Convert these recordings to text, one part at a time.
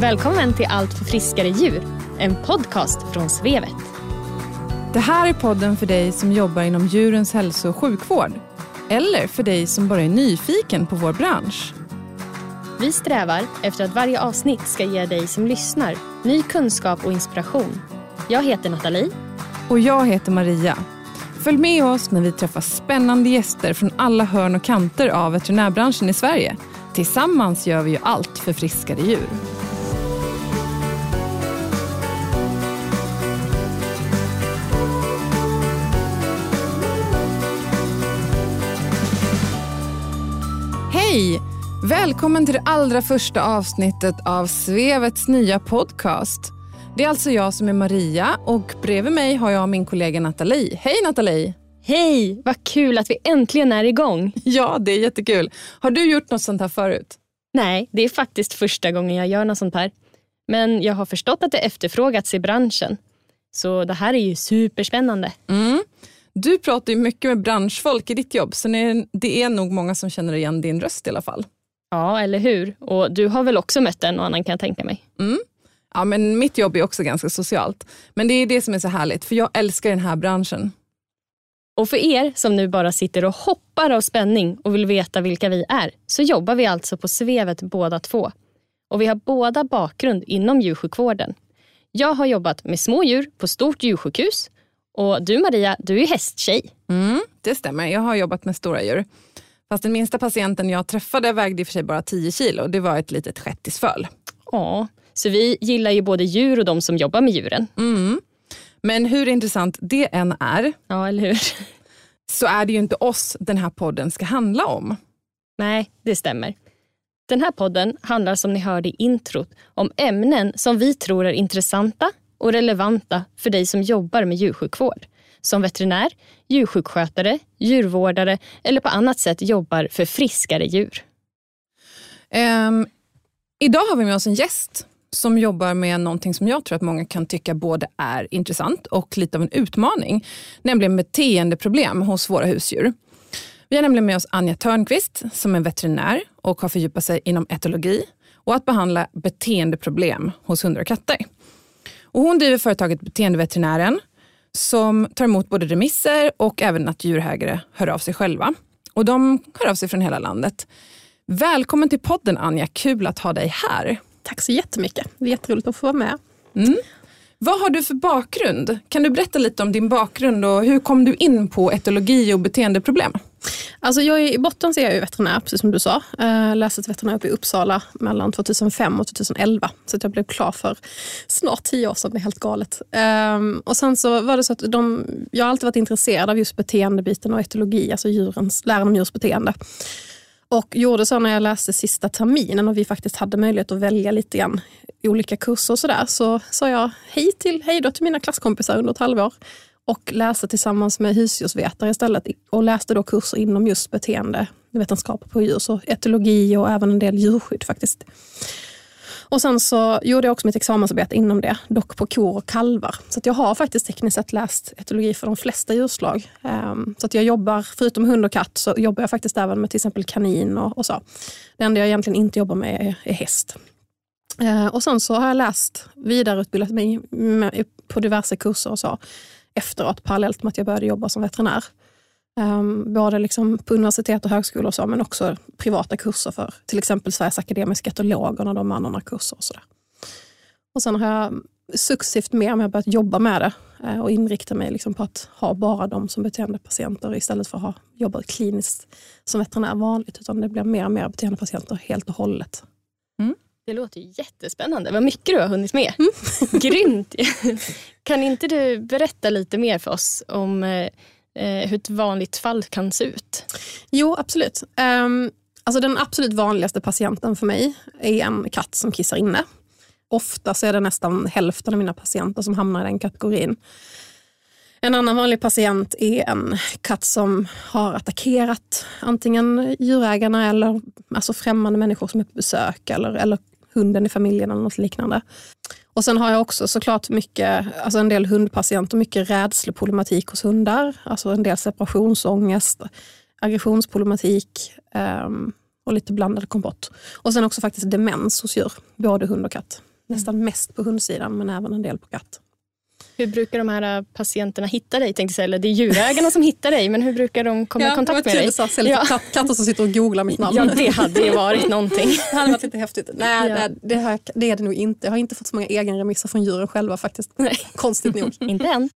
Välkommen till Allt för friskare djur, en podcast från Svevet. Det här är podden för dig som jobbar inom djurens hälso och sjukvård. Eller för dig som bara är nyfiken på vår bransch. Vi strävar efter att varje avsnitt ska ge dig som lyssnar ny kunskap och inspiration. Jag heter Nathalie. Och jag heter Maria. Följ med oss när vi träffar spännande gäster från alla hörn och kanter av veterinärbranschen i Sverige. Tillsammans gör vi ju allt för friskare djur. Hej! Välkommen till det allra första avsnittet av Svevets nya podcast. Det är alltså jag som är Maria och bredvid mig har jag min kollega Nathalie. Hej Nathalie! Hej! Vad kul att vi äntligen är igång. Ja, det är jättekul. Har du gjort något sånt här förut? Nej, det är faktiskt första gången jag gör något sånt här. Men jag har förstått att det efterfrågats i branschen. Så det här är ju superspännande. Mm. Du pratar ju mycket med branschfolk i ditt jobb så det är nog många som känner igen din röst i alla fall. Ja, eller hur? Och du har väl också mött en och annan kan jag tänka mig. Mm. Ja, men mitt jobb är också ganska socialt. Men det är det som är så härligt, för jag älskar den här branschen. Och för er som nu bara sitter och hoppar av spänning och vill veta vilka vi är, så jobbar vi alltså på Svevet båda två. Och vi har båda bakgrund inom djursjukvården. Jag har jobbat med små djur på stort djursjukhus och du Maria, du är hästtjej. Mm, det stämmer, jag har jobbat med stora djur. Fast den minsta patienten jag träffade vägde i och för sig bara 10 kilo. Det var ett litet shettisföl. Ja, så vi gillar ju både djur och de som jobbar med djuren. Mm. Men hur intressant det än är, ja, eller hur? så är det ju inte oss den här podden ska handla om. Nej, det stämmer. Den här podden handlar som ni hörde i introt om ämnen som vi tror är intressanta och relevanta för dig som jobbar med djursjukvård. Som veterinär, djursjukskötare, djurvårdare eller på annat sätt jobbar för friskare djur. Um, idag har vi med oss en gäst som jobbar med någonting som jag tror att många kan tycka både är intressant och lite av en utmaning, nämligen beteendeproblem hos våra husdjur. Vi har nämligen med oss Anja Törnqvist som är veterinär och har fördjupat sig inom etologi och att behandla beteendeproblem hos hundar och katter. Och hon driver företaget Beteendeveterinären som tar emot både remisser och även att djurägare hör av sig själva. Och de hör av sig från hela landet. Välkommen till podden Anja, kul att ha dig här. Tack så jättemycket, det är jätteroligt att få vara med. Mm. Vad har du för bakgrund? Kan du berätta lite om din bakgrund och hur kom du in på etologi och beteendeproblem? Alltså jag är, I botten så är jag ju veterinär, precis som du sa. Eh, jag läste till veterinär uppe i Uppsala mellan 2005 och 2011. Så jag blev klar för snart tio år sedan, det är helt galet. Ehm, och sen så var det så att de, jag har alltid varit intresserad av just beteendebiten och etologi, alltså djurens, läran om djurs beteende. Och gjorde så när jag läste sista terminen och vi faktiskt hade möjlighet att välja lite grann olika kurser och sådär. Så sa jag hej till, hej då till mina klasskompisar under ett halvår och läste tillsammans med husdjursvetare istället och läste då kurser inom just beteendevetenskap på djur, så etologi och även en del djurskydd faktiskt. Och sen så gjorde jag också mitt examensarbete inom det, dock på kor och kalvar. Så jag har faktiskt tekniskt sett läst etologi för de flesta djurslag. Ehm, så att jag jobbar, förutom hund och katt, så jobbar jag faktiskt även med till exempel kanin och, och så. Det enda jag egentligen inte jobbar med är, är häst. Ehm, och sen så har jag läst, vidareutbildat mig på diverse kurser och så efteråt parallellt med att jag började jobba som veterinär. Um, både liksom på universitet och högskolor och så, men också privata kurser för till exempel Sveriges akademiska etologer när de anordnar kurser och sådär. Och sen har jag successivt mer och mer börjat jobba med det uh, och inrikta mig liksom på att ha bara dem som beteendepatienter istället för att ha jobbat kliniskt som veterinär vanligt. Utan det blir mer och mer beteendepatienter helt och hållet. Mm. Det låter jättespännande. Vad mycket du har hunnit med. Mm. Grymt! Kan inte du berätta lite mer för oss om eh, Eh, hur ett vanligt fall kan se ut? Jo, absolut. Um, alltså den absolut vanligaste patienten för mig är en katt som kissar inne. Ofta så är det nästan hälften av mina patienter som hamnar i den kategorin. En annan vanlig patient är en katt som har attackerat antingen djurägarna eller alltså främmande människor som är på besök eller, eller hunden i familjen eller något liknande. Och sen har jag också såklart mycket, alltså en del hundpatienter, mycket rädsleproblematik hos hundar. Alltså en del separationsångest, aggressionsproblematik um, och lite blandad kompott. Och sen också faktiskt demens hos djur, både hund och katt. nästan mest på hundsidan men även en del på katt. Hur brukar de här patienterna hitta dig? Tänkte jag, eller det är djurägarna som hittar dig, men hur brukar de komma i kontakt med dig? Du sa, ja. katt, katter som sitter och googlar mitt namn. Ja, det hade ju varit någonting. det hade varit lite häftigt. Nej, ja. nej det, har, det, är det nog inte. Jag har inte fått så många egenremisser från djuren själva faktiskt. Nej. Konstigt nog. inte än.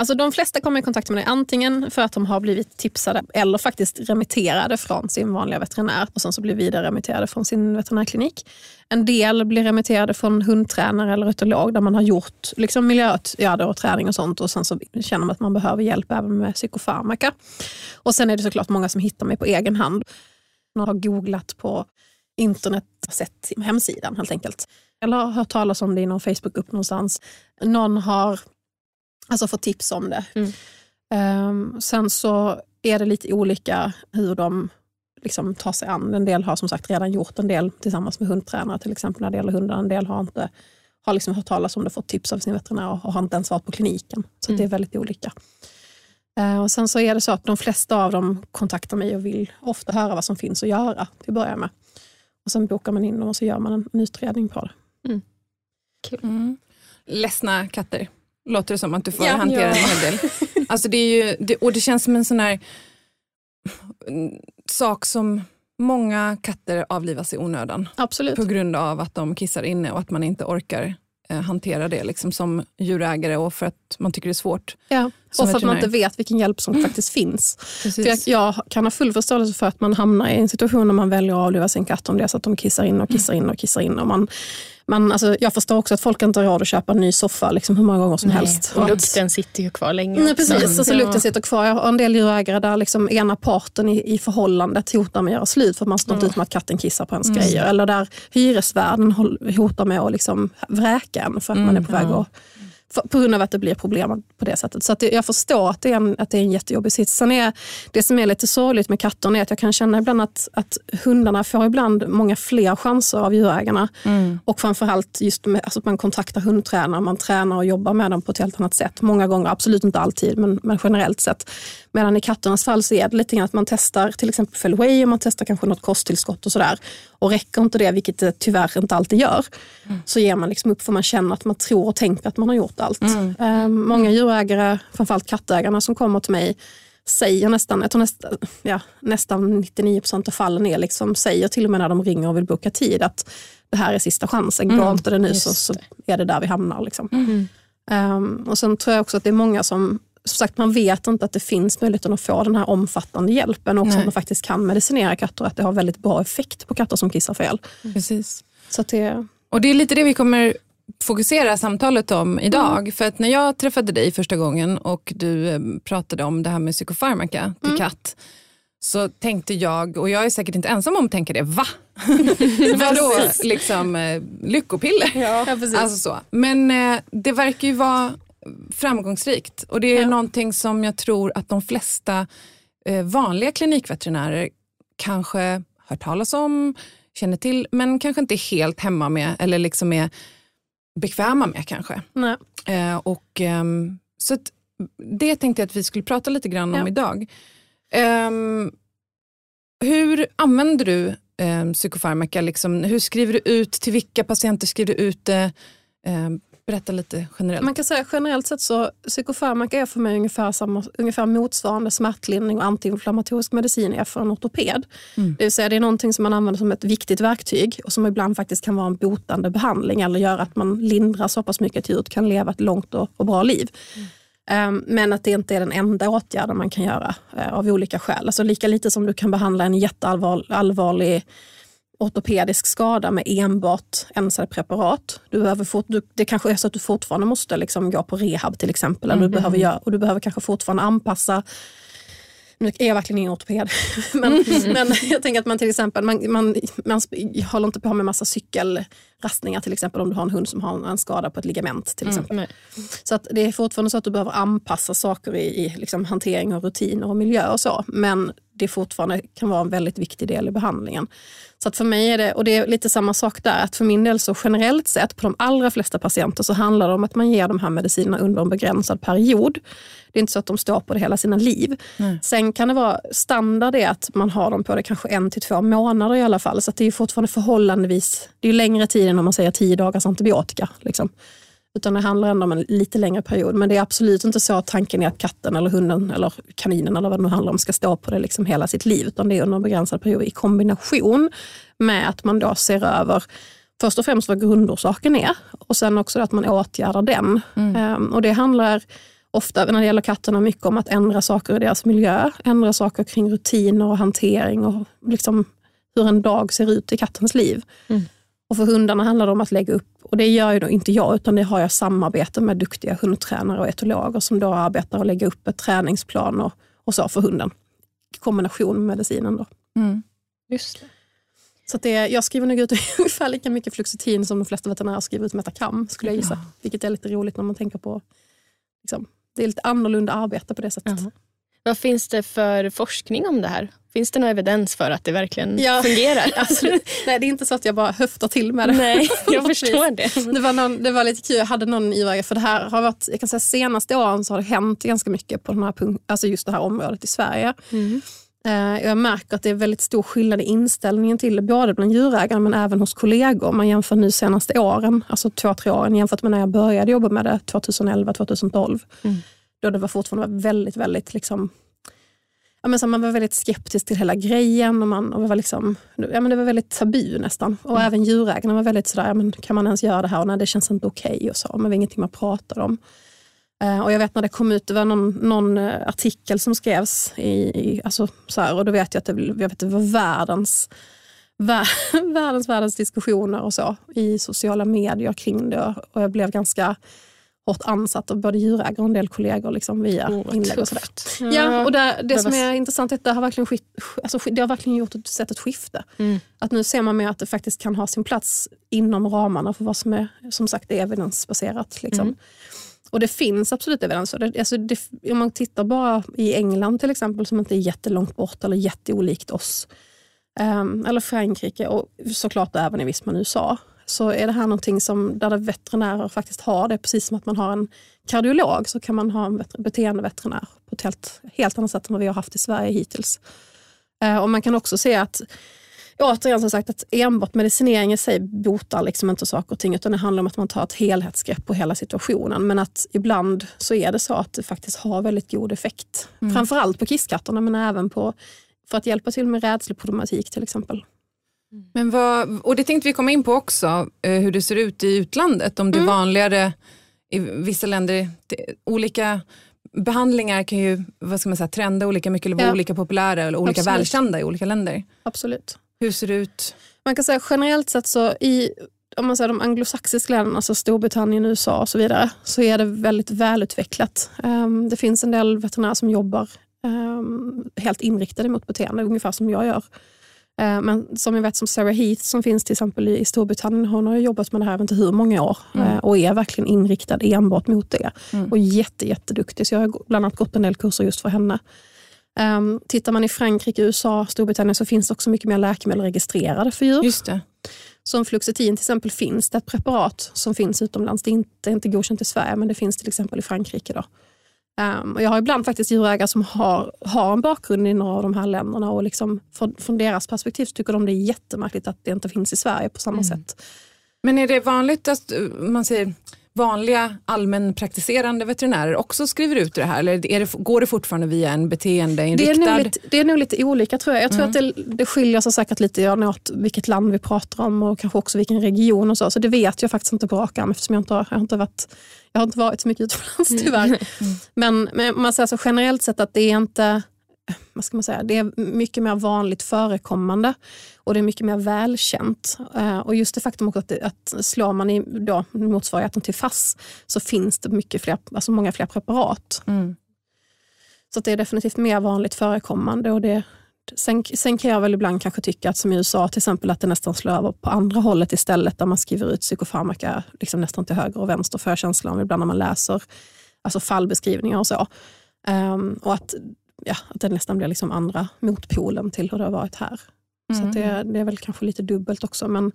Alltså de flesta kommer i kontakt med dig antingen för att de har blivit tipsade eller faktiskt remitterade från sin vanliga veterinär och sen så blir vidare remitterade från sin veterinärklinik. En del blir remitterade från hundtränare eller etolog där man har gjort liksom miljöåtgärder och träning och sånt och sen så känner man att man behöver hjälp även med psykofarmaka. Och sen är det såklart många som hittar mig på egen hand. Man har googlat på internet, sett hemsidan helt enkelt. Eller har hört talas om det i någon Facebookgrupp någonstans. Någon har Alltså få tips om det. Mm. Um, sen så är det lite olika hur de liksom tar sig an. En del har som sagt redan gjort en del tillsammans med hundtränare till exempel när det gäller hundar. En del har inte har liksom hört talas om det, fått tips av sin veterinär och har inte ens varit på kliniken. Så mm. det är väldigt olika. Uh, och sen så är det så att de flesta av dem kontaktar mig och vill ofta höra vad som finns att göra till att börja med. Och Sen bokar man in dem och så gör man en, en utredning på det. Mm. Cool. Mm. Ledsna katter låter det som att du får ja, hantera ja. en hel del. Alltså det är ju, det, och det känns som en sån här sak som många katter avlivas i onödan. Absolut. På grund av att de kissar inne och att man inte orkar eh, hantera det liksom, som djurägare och för att man tycker det är svårt. Ja. Och för att man inte vet vilken hjälp som faktiskt finns. För jag, jag, kan ha full förståelse för att man hamnar i en situation när man väljer att avliva sin katt om det är så att de kissar in och kissar in och kissar in. Och man, man, alltså, jag förstår också att folk inte har råd att köpa en ny soffa liksom, hur många gånger som Nej. helst. Och lukten sitter ju kvar länge. Nej, precis, och så lukten sitter kvar. Jag har en del djurägare där liksom ena parten i, i förhållandet hotar med att göra slut för att man stått mm. ut med att katten kissar på ens mm. grejer. Eller där hyresvärden hotar med att liksom vräka en för att mm. man är på väg att på grund av att det blir problem på det sättet. Så jag förstår att det, är en, att det är en jättejobbig sits. Sen är, det som är lite sorgligt med katterna är att jag kan känna ibland att, att hundarna får ibland många fler chanser av djurägarna. Mm. Och framförallt just med, alltså att man kontaktar hundtränare, man tränar och jobbar med dem på ett helt annat sätt. Många gånger, absolut inte alltid, men, men generellt sett. Medan i katternas fall så är det lite grann att man testar till exempel Fellway och man testar kanske något kosttillskott och sådär. Och räcker inte det, vilket det tyvärr inte alltid gör, mm. så ger man liksom upp för man känner att man tror och tänker att man har gjort allt. Mm. Um, många djurägare, framförallt kattägarna som kommer till mig, säger nästan, jag tror nästan, ja, nästan 99 procent av fallen är liksom, säger till och med när de ringer och vill boka tid att det här är sista chansen, mm. går inte det nu så, så, är det där vi hamnar. Liksom. Mm. Um, och Sen tror jag också att det är många som som sagt, man vet inte att det finns möjligheten att få den här omfattande hjälpen och också Nej. att man faktiskt kan medicinera katter och att det har väldigt bra effekt på katter som kissar fel. Precis. Så det... Och det är lite det vi kommer fokusera samtalet om idag. Mm. För att när jag träffade dig första gången och du eh, pratade om det här med psykofarmaka till mm. katt så tänkte jag, och jag är säkert inte ensam om att tänka det, va? Vadå liksom eh, lyckopiller? Ja, alltså så. Men eh, det verkar ju vara framgångsrikt och det är ja. någonting som jag tror att de flesta eh, vanliga klinikveterinärer kanske hört talas om, känner till men kanske inte helt hemma med eller liksom är bekväma med kanske. Eh, och, eh, så att, det tänkte jag att vi skulle prata lite grann om ja. idag. Eh, hur använder du eh, psykofarmaka? Liksom, hur skriver du ut, till vilka patienter skriver du ut det? Ehm, Berätta lite generellt. Man kan säga generellt sett så psykofarmaka är för mig ungefär, samma, ungefär motsvarande smärtlindring och antiinflammatorisk medicin är för en ortoped. Mm. Det vill säga det är någonting som man använder som ett viktigt verktyg och som ibland faktiskt kan vara en botande behandling eller göra att man lindrar så pass mycket att djuret kan leva ett långt och, och bra liv. Mm. Um, men att det inte är den enda åtgärden man kan göra uh, av olika skäl. Alltså lika lite som du kan behandla en jätteallvarlig ortopedisk skada med enbart NSAID-preparat. Du behöver fort, du, det kanske är så att du fortfarande måste liksom gå på rehab till exempel. Eller du, behöver mm. göra, och du behöver kanske fortfarande anpassa nu är jag verkligen ingen ortoped, men, mm. men jag tänker att man till exempel man, man, man håller inte på med massa cykelrastningar till exempel om du har en hund som har en skada på ett ligament. till mm. exempel. Mm. Så att det är fortfarande så att du behöver anpassa saker i, i liksom hantering och rutiner och miljö och så. Men det fortfarande kan vara en väldigt viktig del i behandlingen. Så att för mig är det, och det är lite samma sak där, att för min del så generellt sett på de allra flesta patienter så handlar det om att man ger de här medicinerna under en begränsad period. Det är inte så att de står på det hela sina liv. Nej. Sen kan det vara standard är att man har dem på det kanske en till två månader i alla fall. Så att det är fortfarande förhållandevis, det är längre tid än om man säger tio dagars antibiotika. Liksom. Utan det handlar ändå om en lite längre period. Men det är absolut inte så att tanken är att katten eller hunden eller kaninen eller vad det nu handlar om ska stå på det liksom hela sitt liv. Utan det är under en begränsad period i kombination med att man då ser över först och främst vad grundorsaken är och sen också att man åtgärdar den. Ehm, och det handlar ofta när det gäller katterna mycket om att ändra saker i deras miljö, ändra saker kring rutiner och hantering och liksom hur en dag ser ut i kattens liv. Och för hundarna handlar det om att lägga upp, och det gör ju då inte jag, utan det har jag samarbete med duktiga hundtränare och etologer som då arbetar och lägger upp ett träningsplan och, och så för hunden. I kombination med medicinen. Då. Mm. Just det. Så det, jag skriver nog ut ungefär lika mycket fluoxetin som de flesta veterinärer skriver ut metacam, skulle jag gissa. Vilket är lite roligt när man tänker på... Liksom, det är lite annorlunda arbete på det sättet. Jaha. Vad finns det för forskning om det här? Finns det någon evidens för att det verkligen Ja. fungerar? Absolut. Nej, det är inte så att jag bara höftar till med det. Nej, jag förstår det. Det var, någon, det var lite kul, jag hade någon djurägare, för det här har varit, jag kan säga senaste åren så har det hänt ganska mycket på den här punkt, alltså just det här området i Sverige. Mm. Eh, Jag märker att det är väldigt stor skillnad i inställningen till det, både bland djurägare men även hos kollegor. Man jämför nu senaste åren, alltså två, tre åren jämfört med när jag började jobba med det 2011, 2012. Mm. Då det var fortfarande väldigt, väldigt liksom, ja, men så man var väldigt skeptisk till hela grejen. Och man, och var liksom, ja, men det var väldigt tabu nästan. Och även djurägarna var väldigt sådär, ja, men kan man ens göra det här? Och nej, det känns inte okej. och så, men det var ingenting man pratade om. Eh, och jag vet när det kom ut, det var någon, någon eh, artikel som skrevs i, i alltså, så här, och då vet jag att det, jag vet, det var världens, vär, världens, världens diskussioner och så i sociala medier kring det. Och jag blev ganska hårt ansatt av både djurägare och en del kollegor liksom, via Oh, inlägg och sådär. tufft. Ja, och det, det det som var- är intressant är att det har verkligen, skift, alltså, det har verkligen gjort ett, sett ett skifte. Mm. Att nu ser man mer att det faktiskt kan ha sin plats inom ramarna för vad som är som sagt är evidensbaserat. Liksom. Mm. Och det finns absolut evidens. Alltså det. Om man tittar bara i England till exempel som inte är jättelångt bort eller jätteolikt oss. ehm, eller Frankrike och såklart även i viss mån USA. Så är det här någonting som, där det veterinärer faktiskt har det. Precis som att man har en kardiolog så kan man ha en vet- beteendeveterinär på ett helt, helt annat sätt än vad vi har haft i Sverige hittills. Eh, och man kan också se att återigen som sagt att enbart medicinering i sig botar liksom inte saker och ting utan det handlar om att man tar ett helhetsgrepp på hela situationen. Men att ibland så är det så att det faktiskt har väldigt god effekt. Framförallt på kisskatterna men även på för att hjälpa till med rädsleproblematik till exempel. Men vad, och det tänkte vi komma in på också, eh, hur det ser ut i utlandet. Om det är vanligare i vissa länder, olika behandlingar kan ju vad ska man säga, trenda olika mycket eller vara Ja. olika populära eller olika Absolut. välkända i olika länder. Absolut. Hur ser det ut? Man kan säga generellt sett så i om man säger de anglosaxiska länderna, alltså Storbritannien, USA och så vidare, så är det väldigt välutvecklat. Ehm, det finns en del veterinärer som jobbar ehm, helt inriktade mot beteende, ungefär som jag gör. Ehm, men som jag vet som Sarah Heath som finns till exempel i Storbritannien, hon har jobbat med det här jag vet inte hur många år eh, och är verkligen inriktad enbart mot det. Och jätte, jätteduktig, så jag har bland annat gått en del kurser just för henne. Um, tittar man i Frankrike, USA, Storbritannien så finns det också mycket mer läkemedel registrerade för djur. Just det. Som fluoxetin till exempel finns det ett preparat som finns utomlands. Det är inte, inte godkänt i Sverige men det finns till exempel i Frankrike. Då. Ehm, och jag har ibland faktiskt djurägare som har, har en bakgrund i några av de här länderna och liksom från, från deras perspektiv så tycker de det är jättemärkligt att det inte finns i Sverige på samma sätt. Men är det vanligt att eh, man säger vanliga allmänpraktiserande veterinärer också skriver ut det här eller det, går det fortfarande via en Det är, beteendeinriktad? nog lite, det är nog lite olika tror jag. Jag tror att det, det skiljer sig säkert lite grann åt vilket land vi pratar om och kanske också vilken region och så. Så det vet jag faktiskt inte på rak arm eftersom jag inte har, jag har, inte varit, jag har inte varit så mycket utomlands tyvärr. Men, men om man säger så generellt sett att det är inte vad ska man säga, det är mycket mer vanligt förekommande och det är mycket mer välkänt. Eh, Och just det faktum också att, att slår man i då, motsvarigheten till FASS så finns det mycket fler, alltså många fler preparat. Mm. Så det är definitivt mer vanligt förekommande. Och det, sen, sen kan jag väl ibland kanske tycka att som i USA till exempel att det nästan slår över på andra hållet istället där man skriver ut psykofarmaka liksom nästan till höger och vänster för känslan ibland när man läser alltså fallbeskrivningar och så. Ehm, och att ja, att det nästan blir liksom andra motpolen till hur det har varit här. Så att det, det är väl kanske lite dubbelt också. Men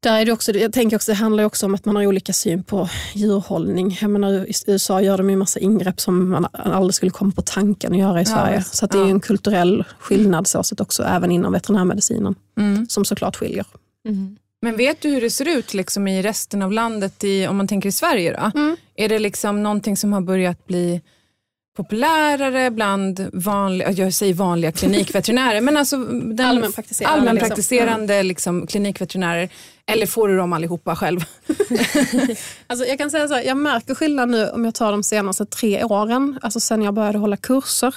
där är det också, jag tänker också, det handlar också om att man har olika syn på djurhållning. Jag menar, I USA gör de ju massa ingrepp som man aldrig skulle komma på tanken att göra i Sverige. visst. så det är en kulturell skillnad så också, även inom veterinärmedicinen, Mm. som såklart skiljer. Men vet du hur det ser ut liksom, i resten av landet, i, om man tänker i Sverige? Då? Mm. Är det liksom någonting som har börjat bli populärare bland vanliga, jag säger vanliga klinikveterinärer, men alltså den Allmänpraktiserande, allmänpraktiserande liksom, klinikveterinärer, eller får du dem allihopa själv? Alltså jag kan säga så här, jag märker skillnad nu om jag tar de senaste tre åren, alltså sen jag började hålla kurser.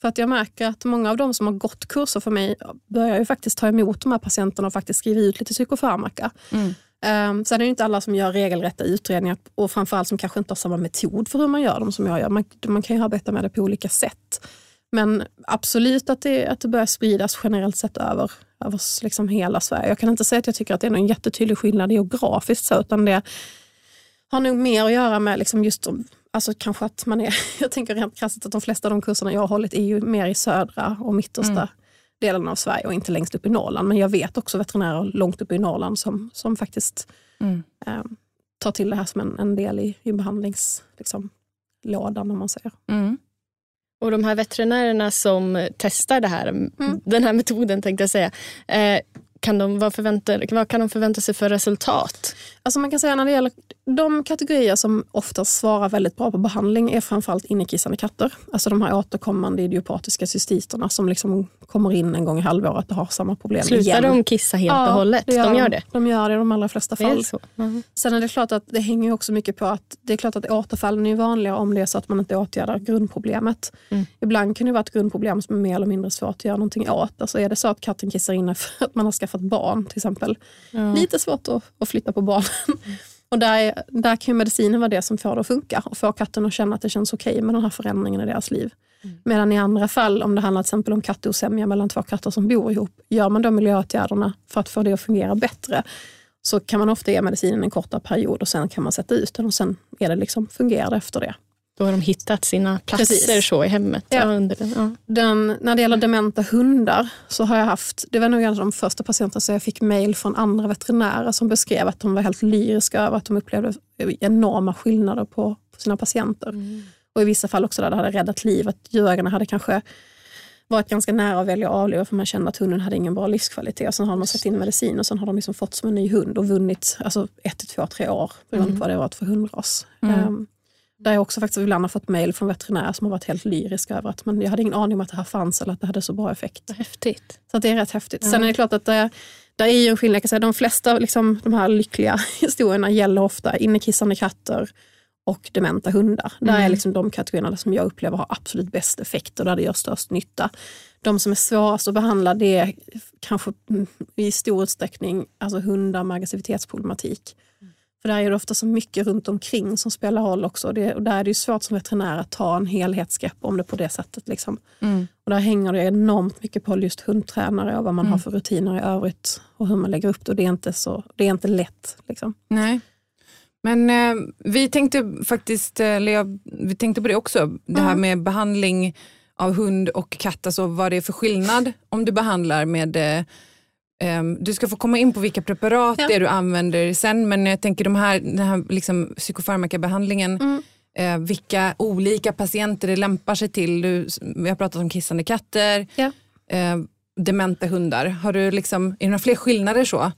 För att jag märker att många av de som har gått kurser för mig börjar ju faktiskt ta emot de här patienterna och faktiskt skriva ut lite psykofarmaka. Mm. Um, sen är det inte alla som gör regelrätta utredningar och framförallt som kanske inte har samma metod för hur man gör dem som jag gör. Man, man kan ju arbeta med det på olika sätt. Men absolut att det, att det börjar spridas generellt sett över, över liksom hela Sverige. Jag kan inte säga att jag tycker att det är någon jättetydlig skillnad geografiskt så, utan det har nog mer att göra med liksom just Alltså kanske att man är, jag tänker rent krasst att de flesta av de kurserna jag har hållit är ju mer i södra och mittersta Mm delen av Sverige och inte längst upp i Norrland. Men jag vet också veterinärer långt upp i Norrland som, som faktiskt Mm. eh, tar till det här som en, en del i, i behandlingslådan liksom, lådan, om man säger. Mm. Och de här veterinärerna som testar det här, den här metoden tänkte jag säga. Eh, kan de, vad, förvänta, vad kan de förvänta sig för resultat? Alltså man kan säga när det gäller de kategorier som oftast svarar väldigt bra på behandling är framförallt innekissande katter. Alltså de här återkommande idiopatiska cystiterna som liksom kommer in en gång i halvåret och har samma problem Slutar igen. de kissa helt och hållet? det de gör det? De gör det i de allra flesta är fall. så. Mhm. Sen är det klart att det hänger också mycket på att det är klart att återfallen är vanliga om det är så att man inte åtgärdar grundproblemet. Mm. Ibland kan det vara ett grundproblem som är mer eller mindre svårt att göra någonting åt. Alltså är det så att katten kissar inne för att man har skaffat barn till exempel. Ja. Lite svårt att, att flytta på barnen. Och där, är, där kan medicinen vara det som får det att funka och få katten att känna att det känns okej med den här förändringen i deras liv. Medan i andra fall, om det handlar till exempel om kattosämja mellan två katter som bor ihop, gör man de miljöåtgärderna för att få det att fungera bättre så kan man ofta ge medicinen en kortare period och sen kan man sätta ut den och sen är det liksom, fungerar det efter det. Då har de hittat sina platser Precis. så i hemmet. Ja. Under den. Ja. Den, när det gäller dementa hundar så har jag haft, det var nog en av de första patienterna som jag fick mejl från andra veterinärer som beskrev att de var helt lyriska över att de upplevde enorma skillnader på, på sina patienter. Och i vissa fall också där det hade räddat liv, att djurägarna hade kanske varit ganska nära att välja att avliva för man kände att hunden hade ingen bra livskvalitet. Och sen har man satt in medicin och sen har de liksom fått som en ny hund och vunnit alltså, ett till två, tre år beroende på vad det varit för hundras. Um, där jag också faktiskt ibland har fått mejl från veterinärer som har varit helt lyriska över att men jag hade ingen aning om att det här fanns eller att det hade så bra effekt. Häftigt. Så det är rätt häftigt. Sen är det klart att det, där är ju en skillnad. Säga, de flesta liksom, de här lyckliga historierna gäller ofta innekissande katter och dementa hundar. Där är liksom de kategorierna som jag upplever har absolut bäst effekt och där det gör störst nytta. De som är svårast att behandla det är kanske mm, i stor utsträckning alltså hundar med aggressivitetsproblematik. För där är det ofta så mycket runt omkring som spelar roll också. Det, och där är det svårt som veterinär att ta en helhetsgrepp om det på det sättet. Liksom. Mm. Och där hänger det enormt mycket på just hundtränare och vad man har för rutiner i övrigt och hur man lägger upp det. Och det är inte, så, det är inte lätt. Liksom. Nej. Men eh, vi tänkte faktiskt, eh, eller jag, vi tänkte på det också, det här med behandling av hund och katt, alltså vad det är för skillnad om du behandlar med eh, du ska få komma in på vilka preparat Ja. du använder sen, men jag tänker de här, den här liksom psykofarmakabehandlingen, eh, vilka olika patienter det lämpar sig till. Du, vi har pratat om kissande katter, Ja. eh, dementa hundar. Har du liksom, är det några fler skillnader så?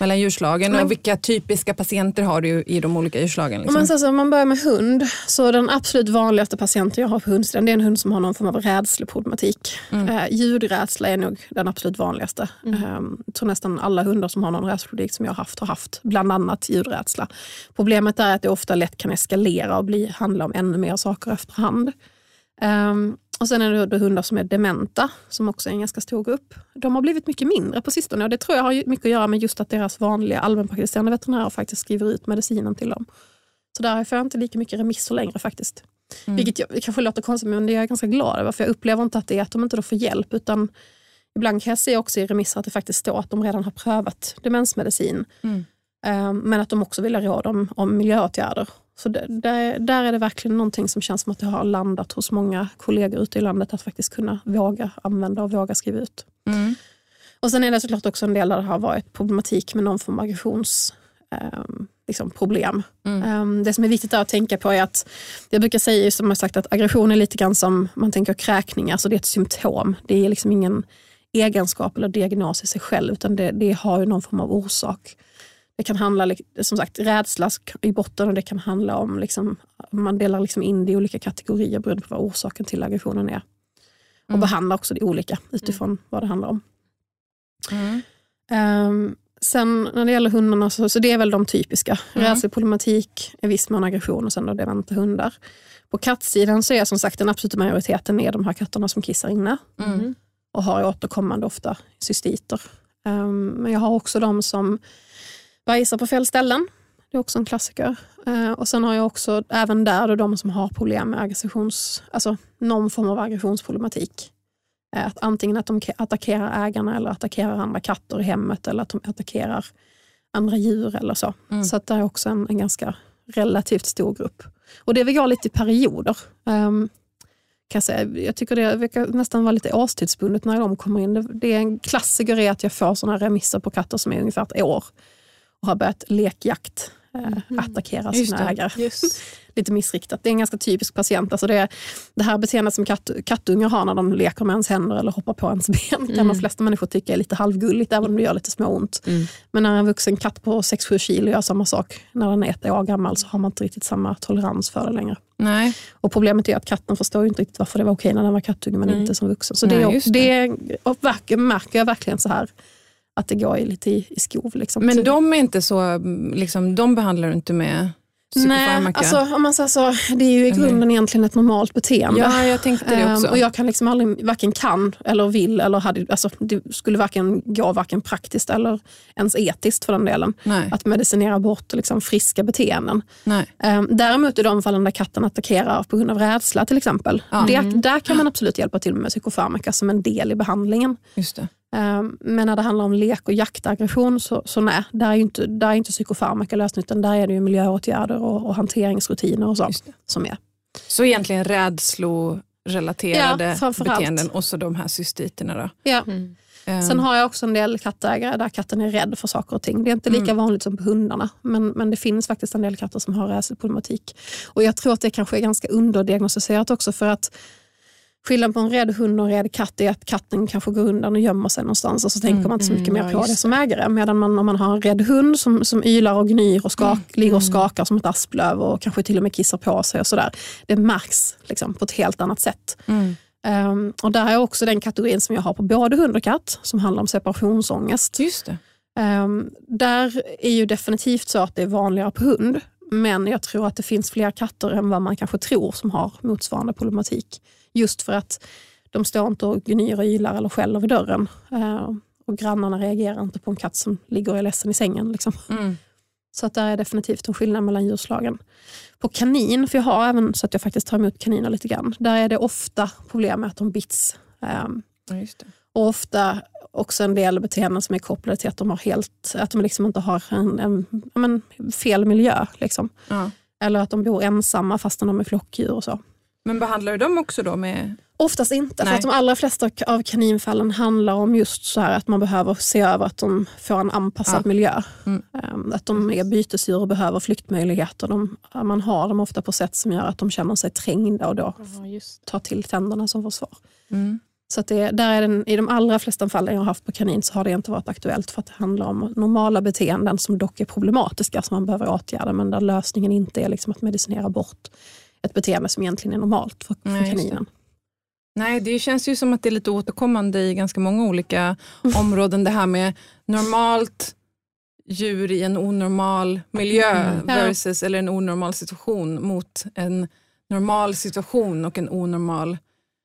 Mellan djurslagen Men- och vilka typiska patienter har du i de olika djurslagen? Om Liksom? man, säger så, om man börjar med hund, så den absolut vanligaste patienten jag har på hundsidan det är en hund som har någon form av rädsleproblematik. Eh, ljudrädsla är nog den absolut vanligaste. Eh, jag tror nästan alla hundar som har någon rädsleproblematik som jag har haft har haft bland annat ljudrädsla. Problemet är att det ofta lätt kan eskalera och bli, handla om ännu mer saker efterhand. Ehm, och sen är det hundar som är dementa, som också är en ganska stor grupp. De har blivit mycket mindre på sistone och det tror jag har mycket att göra med just att deras vanliga allmänpraktiserande veterinärer faktiskt skriver ut medicinen till dem. Så där får jag inte lika mycket remisser längre faktiskt. Vilket jag, kanske låter konstigt men det är jag ganska glad över för jag upplever inte att det är att de inte då får hjälp utan ibland kan jag se också i remisser att det faktiskt står att de redan har prövat demensmedicin. Mm. Ehm, Men att de också vill ha råd om, om miljöåtgärder. Så där, där är det verkligen någonting som känns som att det har landat hos många kollegor ute i landet att faktiskt kunna våga använda och våga skriva ut. Mm. Och Sen är det såklart också en del där det har varit problematik med någon form av aggressions um, liksom problem. Mm. Um, det som är viktigt att tänka på är att, jag brukar säga som jag sagt att aggression är lite grann som man tänker kräkningar, så det är ett symptom. Det är liksom ingen egenskap eller diagnos i sig själv, utan det, det har ju någon form av orsak. Det kan handla som sagt rädsla i botten och det kan handla om, liksom, man delar liksom in det i olika kategorier beroende på vad orsaken till aggressionen är. Och Mm. behandlar också det olika utifrån vad det handlar om. Mm. Um, sen när det gäller hundarna, så, så det är väl de typiska. Mm. Rädsleproblematik, i viss mån aggression och sen då dementa hundar. På kattsidan så är som sagt den absoluta majoriteten är de här katterna som kissar inne Mm. och har återkommande ofta cystiter. Um, men jag har också de som bajsar på fel ställen. Det är också en klassiker. Uh, och sen har jag också även där då de som har problem med aggressions, alltså någon form av aggressionsproblematik. Eh, Att antingen att de ke- attackerar ägarna eller attackerar andra katter i hemmet eller att de attackerar andra djur eller så. Mm. Så det är också en, en ganska relativt stor grupp. Och det är väl jag lite i perioder. Um, kan jag, säga. jag tycker det verkar nästan vara lite årstidsbundet när de kommer in. Det, det är en klassiker är att jag får såna remisser på katter som är ungefär ett år och har börjat lekjakt, eh, attackera sina det. ägare Just. lite missriktat. Det är en ganska typisk patient. Alltså det, är det här beteendet som katt, kattungar har när de leker med ens händer eller hoppar på ens ben kan Mm. de flesta människor tycka är lite halvgulligt även om det gör lite småont. Mm. Men när en vuxen katt på 6-7 kilo gör samma sak när den är ett år gammal så har man inte riktigt samma tolerans för det längre. Nej. Och Problemet är att katten förstår inte riktigt varför det var okej när den var kattunge men Nej. inte som vuxen. Så Nej, det, är- just det. det, märker jag verkligen så här att det går lite i, i skov. Liksom. Men de är inte så, mm, liksom, de behandlar du inte med Nej, alltså, om man säger så, det är ju i grunden egentligen ett normalt beteende. ja, jag tänkte det Ehm, också. och jag kan liksom aldrig, varken kan eller vill, eller hade, alltså, det skulle varken gå varken praktiskt eller ens etiskt för den delen, nej, att medicinera bort liksom, friska beteenden. Um, däremot i de fallen där katten attackerar på grund av rädsla till exempel, Ja. det, Mm. där kan man absolut hjälpa till med psykofarmaka som en del i behandlingen. Just det. Ehm, men när det handlar om lek och jaktaggression så, så nej, där är ju inte, där är inte psykofarmaka lösningen utan där är det ju miljöåtgärder och, och hanteringsrutiner och så Just det. som är. Så egentligen rädslorelaterade Ja, beteenden och så de här cystiterna. Då. Ja. Mm. Ehm, Sen har jag också en del kattägare där katten är rädd för saker och ting. Det är inte lika Mm. vanligt som på hundarna, men, men det finns faktiskt en del katter som har rädsleproblematik. Och jag tror att det kanske är ganska underdiagnostiserat också för att skillnaden på en rädd hund och en rädd katt är att katten kanske går undan och gömmer sig någonstans och så tänker Mm, man inte så mycket mm, mer ja, på det just som ägare. Medan man, om man har en rädd hund som, som ylar och gnyr och skak, ligger och skakar som ett asplöv och kanske till och med kissar på sig och sådär. Det märks liksom, på ett helt annat sätt. mm. Um, och där är också den kategorin som jag har på både hund och katt som handlar om separationsångest. Just det. Um, där är ju definitivt så att det är vanligare på hund. Men jag tror att det finns fler katter än vad man kanske tror som har motsvarande problematik. Just för att de står inte och gnyr och ylar eller skäller vid dörren. Uh, och grannarna reagerar inte på en katt som ligger och är ledsen i sängen. Liksom. Mm. Så att där är definitivt en skillnad mellan djurslagen. På kanin, för jag har även så att jag faktiskt tar emot kaniner lite grann. Där är det ofta problem med att de bits. Um, Ja, och ofta också en del beteenden som är kopplade till att de, har helt, att de liksom inte har en, en men, fel miljö. Liksom. Ja. Eller att de bor ensamma fastän de är flockdjur och så. Men behandlar du dem också då med... Oftast inte, för Nej. att de allra flesta av kaninfallen handlar om just så här att man behöver se över att de får en anpassad Ja. miljö. Mm. Ehm, Att de är bytesdjur och behöver flyktmöjligheter. De, man har dem ofta på sätt som gör att de känner sig trängda och då Ja, tar till tänderna som försvar. Mm. Så att det, där är den, I de allra flesta fallen jag har haft på kanin så har det inte varit aktuellt för att det handlar om normala beteenden som dock är problematiska som man behöver åtgärda men där lösningen inte är liksom att medicinera bort ett beteende som egentligen är normalt för, för Nej, kaninen. Nej, det känns ju som att det är lite återkommande i ganska många olika områden. Det här med normalt djur i en onormal miljö Mm. Ja. versus eller en onormal situation mot en normal situation och en onormal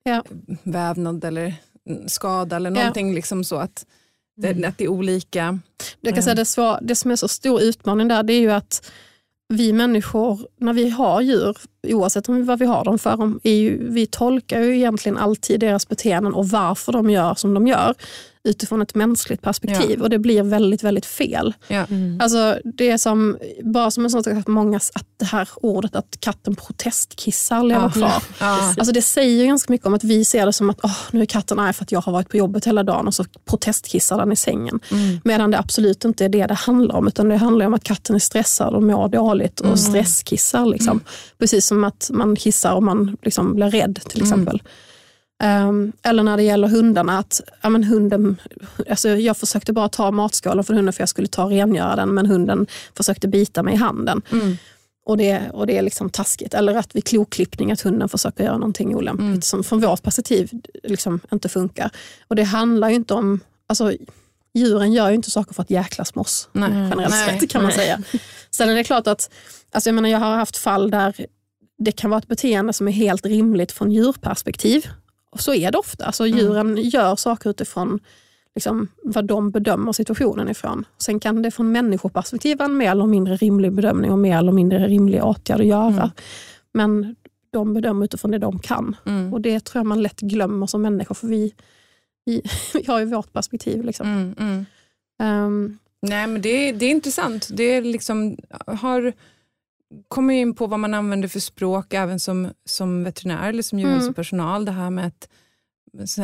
Ja. vävnad eller skada eller Ja. någonting liksom så att det, Mm. att det är olika. Jag kan säga det, svår, det som är så stor utmaning där det är ju att vi människor, när vi har djur, oavsett om vad vi har dem för, är ju, vi tolkar ju egentligen alltid deras beteenden och varför de gör som de gör utifrån ett mänskligt perspektiv och det blir väldigt, väldigt fel. Ja. Alltså det är som, bara som en sån sak att många, att det här ordet att katten protestkissar lever Ja. kvar. Ja. Alltså det säger ganska mycket om att vi ser det som att åh, nu är katten arg för att jag har varit på jobbet hela dagen och så protestkissar den i sängen. Mm. Medan det absolut inte är det det handlar om utan det handlar om att katten är stressad och mår dåligt och stresskissar. Liksom. Precis som att man kissar om man liksom blir rädd till exempel. Ehm, eller när det gäller hundarna, att ja, men hunden, alltså jag försökte bara ta matskålen från hunden för jag skulle ta och rengöra den men hunden försökte bita mig i handen. Mm. Och det, och det är liksom taskigt. Eller att vid kloklippning att hunden försöker göra någonting olämpligt Mm. som från vårt perspektiv liksom inte funkar. Och det handlar ju inte om, alltså djuren gör ju inte saker för att jäklas med oss Nej. generellt sett kan man Nej. säga. Sen är det klart att, alltså jag menar jag har haft fall där det kan vara ett beteende som är helt rimligt från djurperspektiv. Och så är det ofta. Alltså djuren gör saker utifrån liksom, vad de bedömer situationen ifrån. Sen kan det från människoperspektiv vara en mer eller mindre rimlig bedömning och mer eller mindre rimlig åtgärd att göra. Men de bedömer utifrån det de kan. Mm. Och det tror jag man lätt glömmer som människor för vi, vi, vi har ju vårt perspektiv. Liksom. Mm. Mm. Ehm, Nej, men det, det är intressant. Det är liksom, har kommer in på vad man använder för språk även som, som veterinär eller som djurhälsopersonal. Det här med att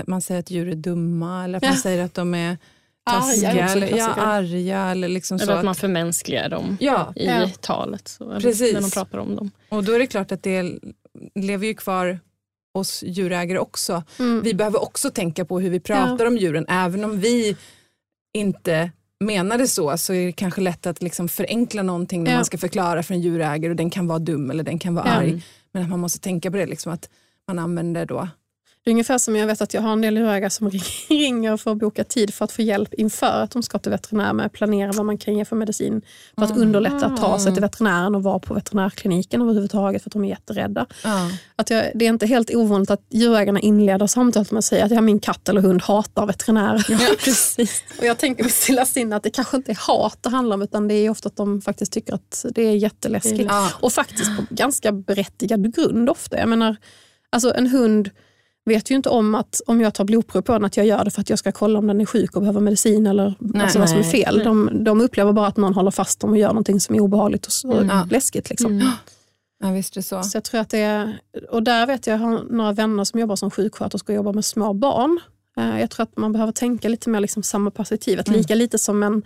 man säger att djur är dumma eller att man Ja. säger att de är Arga taskiga en eller ja, arga. Eller liksom så Eller att att, man förmänskligar dem ja, i Ja. talet. Så, Precis. När man pratar om dem. och då är det klart att det lever ju kvar hos djurägare också. mm. Vi behöver också tänka på hur vi pratar om djuren. Även om vi inte menade så så är det kanske lätt att liksom förenkla någonting när Ja. man ska förklara för en djurägare och den kan vara dum eller den kan vara Ja. arg. Men att man måste tänka på det, liksom, att man använder då Det är ungefär som jag vet att jag har en del djurägare som ringer för att boka tid för att få hjälp inför att de ska till veterinär med att planera vad man kan ge för medicin. För att underlätta att ta sig till veterinären och vara på veterinärkliniken överhuvudtaget för att de är jätterädda. ja. Att jag, det är inte helt ovanligt att djurägarna inleder samtalet med att säga att ja, min katt eller hund hatar veterinärer. Ja, precis. Och jag tänker med stilla sinne att det kanske inte är hat det handlar om utan det är ofta att de faktiskt tycker att det är jätteläskigt. Ja. Och faktiskt på ganska berättigad grund ofta. Jag menar, alltså en hund vet ju inte om att om jag tar blodprov på den att jag gör det för att jag ska kolla om den är sjuk och behöver medicin eller alltså vad som är nej. fel. De, de upplever bara att någon håller fast dem och gör någonting som är obehagligt och, och Ja. läskigt. Liksom. ja, visst är så. Så jag tror att det är, och där vet jag, jag har några vänner som jobbar som sjuksköterskor och jobbar med små barn. Eh, Jag tror att man behöver tänka lite mer liksom samma perspektiv. Att lika lite som en,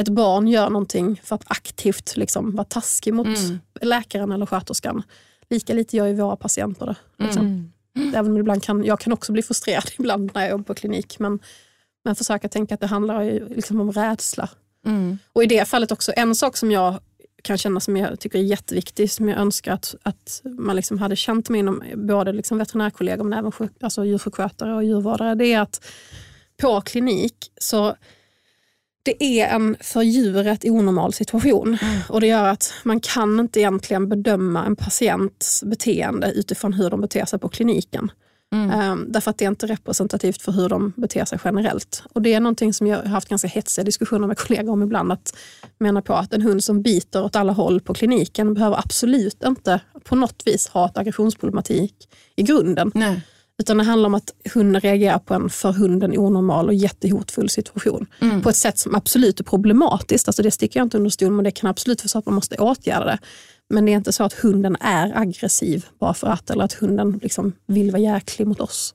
ett barn gör någonting för att aktivt liksom vara taskig mot Mm. läkaren eller sköterskan. Lika lite gör ju våra patienter det. Liksom. Mm. Även om ibland kan, jag kan också bli frustrerad ibland när jag jobbar på klinik. Men, men försöka tänka att det handlar liksom om rädsla. Mm. Och i det fallet också, en sak som jag kan känna som jag tycker är jätteviktig, som jag önskar att, att man liksom hade känt med inom både liksom veterinärkollegor men även sjuk, alltså djursjukskötare och djurvårdare, det är att på klinik så det är en för djuret onormal situation. Och det gör att man kan inte egentligen bedöma en patients beteende utifrån hur de beter sig på kliniken. Ehm, därför att det är inte representativt för hur de beter sig generellt. Och Det är någonting som jag har haft ganska hetsiga diskussioner med kollegor om ibland. Att mena på att en hund som biter åt alla håll på kliniken behöver absolut inte på något vis ha ett aggressionsproblematik i grunden. Nej. Utan det handlar om att hunden reagerar på en för hunden onormal och jättehotfull situation. På ett sätt som absolut är problematiskt. Alltså det sticker jag inte under stol men det kan absolut vara så att man måste åtgärda det. Men det är inte så att hunden är aggressiv bara för att, eller att hunden liksom vill vara jäklig mot oss.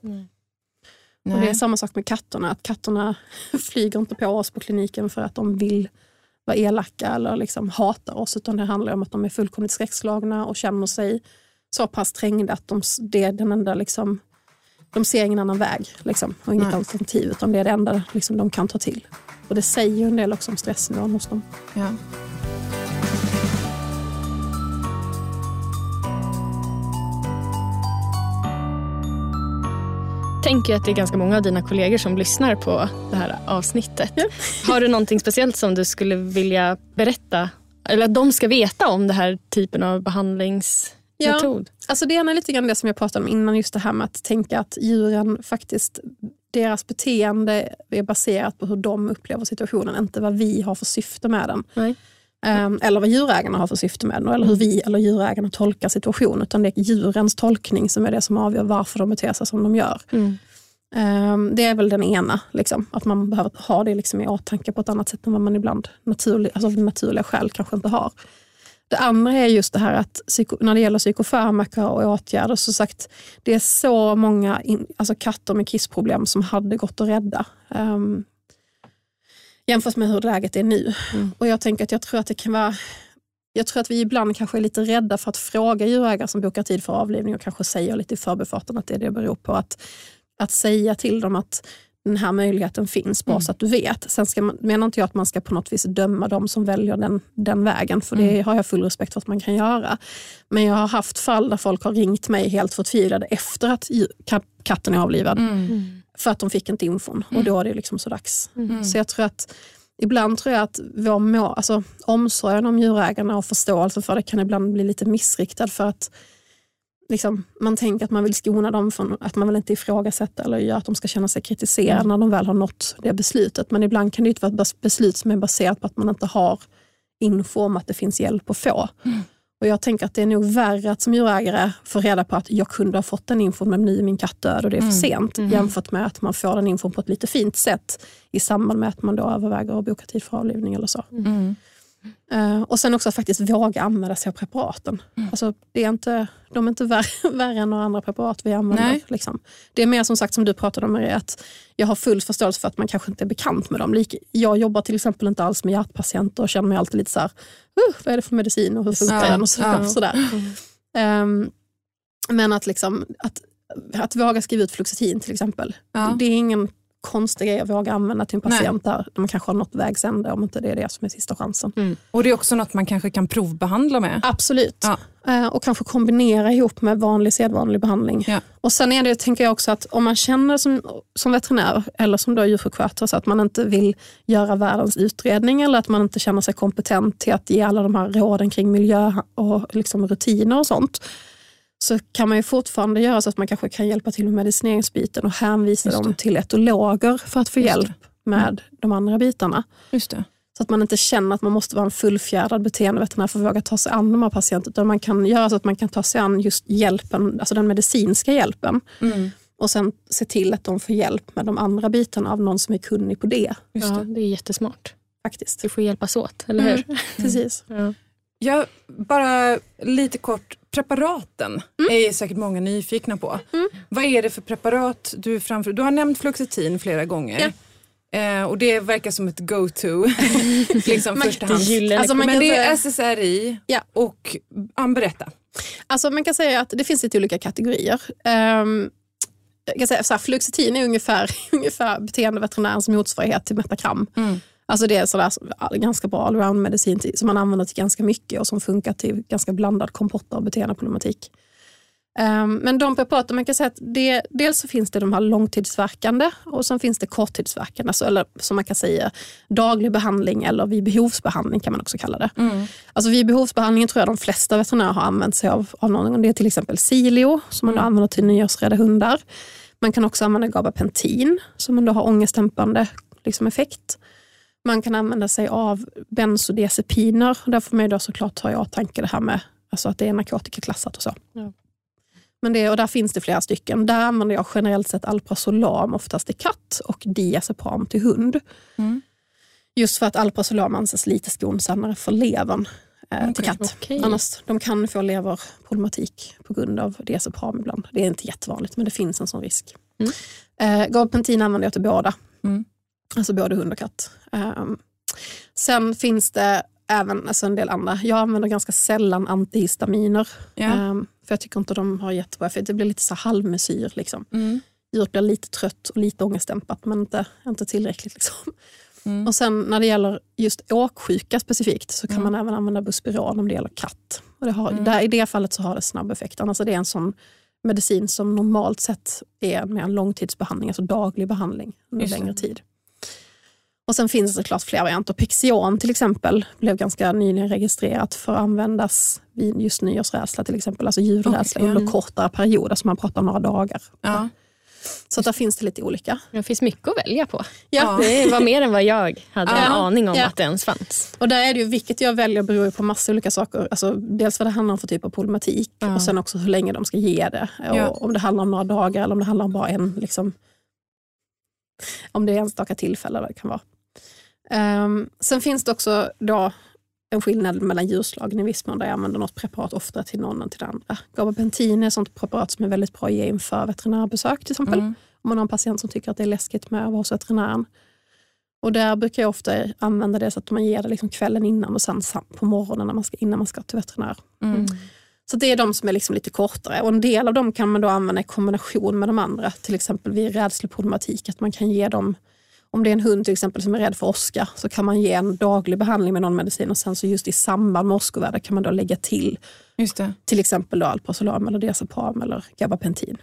Och det är samma sak med katterna, att katterna flyger inte på oss på kliniken för att de vill vara elaka eller liksom hatar oss, utan det handlar om att de är fullkomligt skräckslagna och känner sig så pass trängda att de, det är den enda liksom, de ser ingen annan väg liksom, och inget Nej. alternativ, utan det är det enda liksom, de kan ta till. Och det säger ju en del också om stressnivån hos dem. Ja. tänker att det är ganska många av dina kollegor som lyssnar på det här avsnittet. Har du någonting speciellt som du skulle vilja berätta? Eller att de ska veta om den här typen av behandlingsmetod? Alltså det ena är lite grann det som jag pratade om innan, just det här med att tänka att djuren faktiskt, deras beteende är baserat på hur de upplever situationen, inte vad vi har för syfte med den. Nej. Ehm, eller vad djurägarna har för syfte med den, eller hur vi eller djurägarna tolkar situationen. Utan det är djurens tolkning som är det som avgör varför de beter sig som de gör. Mm. Ehm, det är väl den ena, liksom, att man behöver ha det liksom i åtanke på ett annat sätt än vad man ibland naturlig, alltså av naturliga skäl kanske inte har. Det andra är just det här att när det gäller psykofarmaka och åtgärder, så sagt, det är så många in, alltså katter med kissproblem som hade gått att rädda. Um, jämfört med hur läget är nu. Mm. Och jag tänker att jag tror att det kan vara jag tror att vi ibland kanske är lite rädda för att fråga djurägare som bokar tid för avlivning och kanske säger lite i förbifarten att det är det beror på. Att, att säga till dem att den här möjligheten finns, bara Mm. så att du vet. Sen ska man, menar inte jag att man ska på något vis döma dem som väljer den, den vägen, för det Mm. har jag full respekt för att man kan göra. Men jag har haft fall där folk har ringt mig helt förtvivlade efter att katten är avlivad, Mm. för att de fick inte infon. Och då är det liksom så dags. Mm. Så jag tror att Ibland tror jag att vår må, alltså, omsorgen om djurägarna och förståelse för det kan ibland bli lite missriktad för att liksom, man tänker att man vill skona dem från att man vill inte ifrågasätta eller göra att de ska känna sig kritiserade Mm. när de väl har nått det beslutet. Men ibland kan det inte vara ett beslut som är baserat på att man inte har info om att det finns hjälp att få. Mm. Och Jag tänker att det är nog värre att som djurägare få reda på att jag kunde ha fått den infon men nu är min katt död och det är för Mm. sent. Mm. Jämfört med att man får den infon på ett lite fint sätt i samband med att man då överväger att boka tid för avlivning eller så. Mm. Eh, och sen också att faktiskt våga använda sig av preparaten. Mm. Alltså, det är inte, de är inte värre, värre än några andra preparat vi använder. Liksom. Det är mer som sagt som du pratade om Maria, att jag har full förståelse för att man kanske inte är bekant med dem. Jag jobbar till exempel inte alls med hjärtpatienter och känner mig alltid lite så här, uh, vad är det för medicin och hur funkar Ja, den? Och så, ja. sådär. Ehm, men att, liksom, att, att våga skriva ut Fluoxetin till exempel, Ja. det är ingen konstig grej att våga använda till en Nej. patient där man kanske har nått vägs ände om inte det är det som är sista chansen. Och det är också något man kanske kan provbehandla med. Absolut. Ja. Eh, Och kanske kombinera ihop med vanlig sedvanlig behandling. Ja. Och Sen är det, tänker jag också att om man känner som, som veterinär eller som då djursjukskötare så att man inte vill göra världens utredning eller att man inte känner sig kompetent till att ge alla de här råden kring miljö och liksom rutiner och sånt. Så kan man ju fortfarande göra så att man kanske kan hjälpa till med medicineringsbiten och hänvisa det. dem till etologer för att få Just det. hjälp med de andra bitarna. Just det. Så att man inte känner att man måste vara en fullfjädrad beteendeveterinär för att våga ta sig an de här patienterna. Utan man kan göra så att man kan ta sig an just hjälpen, alltså den medicinska hjälpen. Mm. Och sen se till att de får hjälp med de andra bitarna av någon som är kunnig på det. Just Ja, det. det är jättesmart. faktiskt. Vi får hjälpas åt, eller Mm. hur? Precis. Ja. Jag, bara lite kort, preparaten är säkert många nyfikna på. Mm. Vad är det för preparat du framför? Du har nämnt Fluoxetin flera gånger. Eh, och det verkar som ett go-to. liksom Man- första hand. Det Alltså, man Men kan det är säga- SSRI Ja. och ja, berätta. Alltså man kan säga att det finns lite olika kategorier. Um, jag kan säga så här, fluoxetin är ungefär, ungefär beteendeveterinärens motsvarighet till Metacram. Mm. Alltså det är sådär, ganska bra allround-medicin som man använder till ganska mycket och som funkar till ganska blandad kompott av beteendeproblematik. Um, men de preparaten, man kan säga att det, dels så finns det de här långtidsverkande och sen finns det korttidsverkande, alltså, eller som man kan säga daglig behandling eller vid behovsbehandling kan man också kalla det. Mm. Alltså vid behovsbehandlingen tror jag de flesta veterinärer har använt sig av, av någon. Det är till exempel Silio som man då använder till nyårsrädda hundar. Man kan också använda gabapentin som man då har ångestdämpande liksom, effekt. Man kan använda sig av bensodiazepiner. Där får man ju då såklart ta i åtanke det här med alltså att det är narkotikaklassat och så. Ja. Men det, och där finns det flera stycken. Där använder jag generellt sett Alprazolam oftast i katt och diazepam till hund. Mm. Just för att Alprazolam anses lite skonsammare för levern eh, till Okej. katt. Okej. Annars, de kan få leverproblematik på grund av diazepam ibland. Det är inte jättevanligt men det finns en sån risk. Mm. Eh, gabapentin använder jag till båda. Mm. Alltså både hund och katt. Ehm, sen finns det även alltså en del andra. Jag använder ganska sällan antihistaminer. Ja. Ehm, för jag tycker inte de har jättebra effekt. Det blir lite så halvmesyr. Liksom. Mm. Djuret blir lite trött och lite ångestdämpat men inte, inte tillräckligt. Liksom. Mm. Och sen när det gäller just åksjuka specifikt så kan Mm. man även använda Buspiron om det gäller katt. Och det har, Mm. där, I det fallet så har det snabb effekt. Annars är det en sån medicin som normalt sett är med en långtidsbehandling, alltså daglig behandling under längre tid. Och Sen finns det såklart fler varianter. Pixion till exempel blev ganska nyligen registrerat för att användas vid just nyårsrädsla till exempel. Alltså ljudrädsla Okej, under kortare perioder, så man pratar om några dagar. Ja. Så där finns det lite olika. Det finns mycket att välja på. Ja. Det var mer än vad jag hade en Ja. aning om Ja. att det ens fanns. Och där är det ju, vilket jag väljer beror ju på massa olika saker. Alltså, dels vad det handlar om för typ av problematik Ja. och sen också hur länge de ska ge det. Och. Om det handlar om några dagar eller om det handlar om bara en, liksom, om det är enstaka tillfälle det kan vara. Ehm, sen finns det också då en skillnad mellan djurslagen i viss mån där jag använder något preparat oftare till någon än till det andra. Gabapentin är ett sånt preparat som är väldigt bra att ge inför veterinärbesök till exempel. Mm. Om man har en patient som tycker att det är läskigt med att vara hos veterinären. Och där brukar jag ofta använda det så att man ger det liksom kvällen innan och sen på morgonen när man ska, innan man ska till veterinär. Mm. Så det är de som är liksom lite kortare och en del av dem kan man då använda i kombination med de andra. Till exempel vid rädsleproblematik, att man kan ge dem om det är en hund till exempel som är rädd för åska så kan man ge en daglig behandling med någon medicin. Och sen så just i samband med åskoväder kan man då lägga till till exempel då Alprazolam eller Diazepam eller Gabapentin.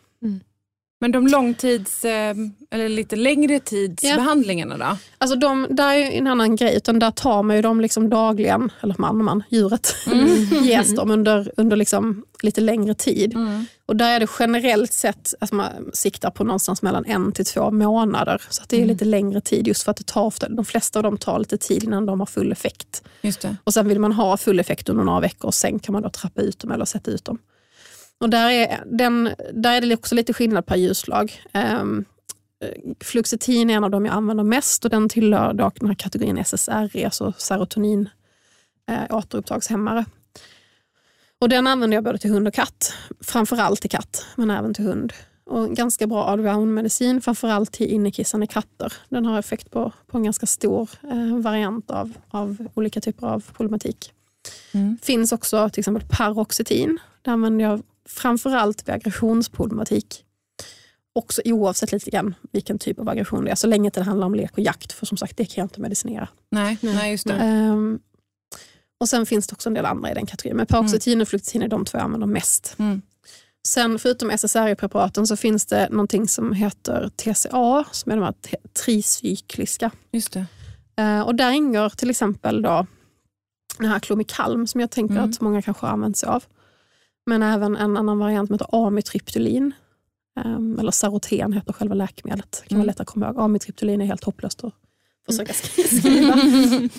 Men de långtids, eh, eller lite längre tidsbehandlingarna då? Alltså de, där är en annan grej, utan där tar man ju dem liksom dagligen, eller man och man, djuret, ges dem under, under liksom lite längre tid. Och där är det generellt sett att man siktar på någonstans mellan en till två månader. Så det är lite längre tid just för att det tar ofta, de flesta av dem tar lite tid innan de har full effekt. Och sen vill man ha full effekt under några veckor och sen kan man då trappa ut dem eller sätta ut dem. Och där är, den, där är det också lite skillnad per djurslag. Um, Fluoxetin är en av de jag använder mest och den tillhör dock den här kategorin SSRI, alltså serotonin eh, återupptagshämmare. Och den använder jag både till hund och katt. Framförallt till katt, men även till hund. Och ganska bra allround-medicin, framförallt till innekissande katter. Den har effekt på, på en ganska stor eh, variant av, av olika typer av problematik. Mm. finns också till exempel paroxetin. Det använder jag framförallt vid aggressionsproblematik. Också oavsett lite grann vilken typ av aggression det är, så länge det handlar om lek och jakt. För som sagt, det kan jag inte medicinera. Nej, nej, just det. Ehm, och Sen finns det också en del andra i den kategorin. Men paroxetin och fluoxetin är de två jag använder mest. Mm. Sen förutom SSRI-preparaten så finns det någonting som heter TCA, som är de här tricykliska. Just det. Eh, och där ingår till exempel då den här klomikalm som jag tänker Mm. att många kanske har använt sig av. Men även en annan variant som heter amitriptylin. Um, eller Saroten heter själva läkemedlet. Det kan Mm. vara lätt att komma ihåg. Amitriptylin är helt hopplöst att försöka skriva.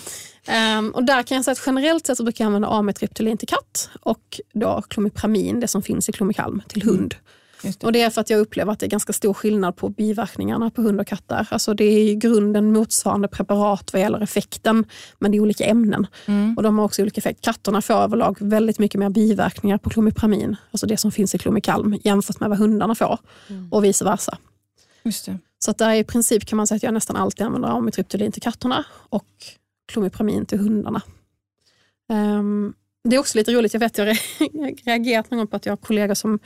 Ehm, och där kan jag säga att generellt sett så brukar jag använda amitriptylin till katt och då klomipramin, det som finns i klomikalm, till hund. Just det. Och det är för att jag upplever att det är ganska stor skillnad på biverkningarna på hund och katter. Alltså det är i grunden motsvarande preparat vad gäller effekten, men det är olika ämnen. Mm. Och de har också olika effekt. Katterna får överlag väldigt mycket mer biverkningar på klomipramin, alltså det som finns i klomikalm, jämfört med vad hundarna får. Och vice versa. Just det. Så att där i princip kan man säga att jag nästan alltid använder amitriptylin till katterna och klomipramin till hundarna. Ehm, det är också lite roligt, jag vet jag reagerat någon gång på att jag har kollegor som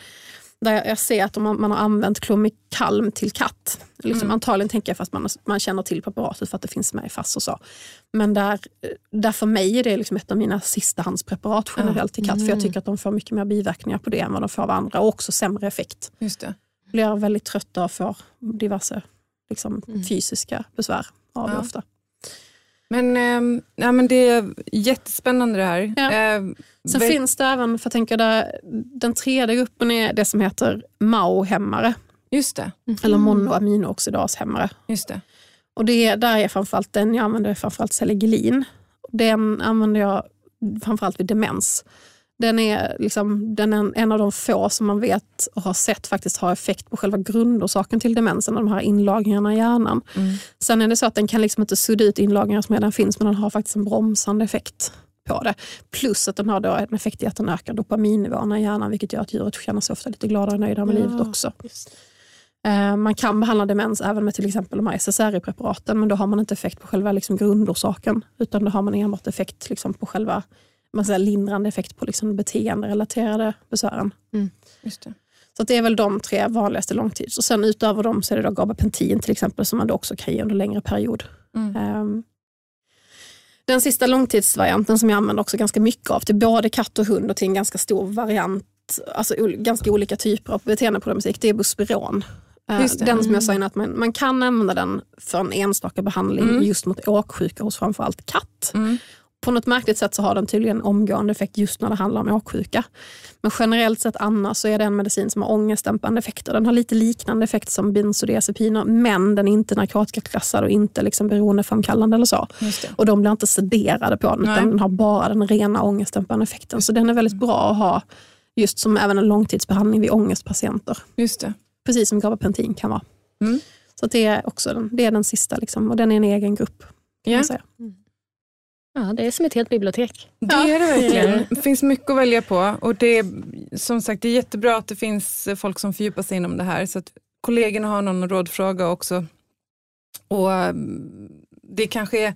där jag- ser att man, man har använt klomikalm till katt. Liksom, Antagligen tänker jag att man, man känner till preparatet för att det finns med i FASS och så. Men där, där för mig är det liksom ett av mina sistahandspreparat generellt till katt. För jag tycker att de får mycket mer biverkningar på det än vad de får av andra och också sämre effekt Just det. blir väldigt trötta och får diverse liksom, fysiska besvär av det Ja. ofta. Men, ehm, ja, men det är jättespännande det här. Ja. Ehm, Sen vet- finns det även, för jag tänker där, den tredje gruppen är det som heter MAO-hämmare Just det. eller monoaminooxidashämmare. Just det. Och det, där är framförallt den jag använder framförallt Selegelin. Den använder jag framförallt vid demens. Den är, liksom, den är en av de få som man vet och har sett faktiskt har effekt på själva grundorsaken till demensen, de här inlagringarna i hjärnan. Mm. Sen är det så att den kan liksom inte sudda ut inlagringar som redan finns, men den har faktiskt en bromsande effekt på det. Plus att den har då en effekt i att den ökar dopaminnivåerna i hjärnan, vilket gör att djuret känner sig ofta lite gladare och nöjdare med Ja, livet också. Eh, Man kan behandla demens även med till exempel de här SSRI-preparaten men då har man inte effekt på själva liksom grundorsaken utan då har man enbart effekt liksom på själva man säger, lindrande effekt på liksom beteenderelaterade besvären. Det. Så det är väl de tre vanligaste långtids. Och sen utöver dem så är det då gabapentin till exempel som man då också kan ge under längre period. Mm. Ehm, Den sista långtidsvarianten som jag använder också ganska mycket av till både katt och hund och till en ganska stor variant, alltså ganska olika typer av beteendeproblematik, det är Buspiron. Eh, Just det. Den som jag sa innan, att man, man kan använda den för en enstaka behandling Mm. just mot åksjuka hos framförallt katt. Mm. På något märkligt sätt så har den tydligen omgående effekt just när det handlar om åksjuka. Men generellt sett annars så är det en medicin som har ångestdämpande effekter. Den har lite liknande effekt som bensodiazepiner men den är inte narkotikaklassad och inte liksom beroendeframkallande eller så. Och de blir inte sederade på den Nej. utan den har bara den rena ångestdämpande effekten. Så den är väldigt bra att ha just som även en långtidsbehandling vid ångestpatienter. Just det. Precis som gabapentin kan vara. Mm. Så det är också den, det är den sista liksom, och den är en egen grupp. Kan Ja. man säga. Ja, det är som ett helt bibliotek. Det är det verkligen. Det finns mycket att välja på. Och det är, som sagt, det är jättebra att det finns folk som fördjupar sig inom det här. Så att kollegorna har någon rådfråga också. Och mm, det kanske är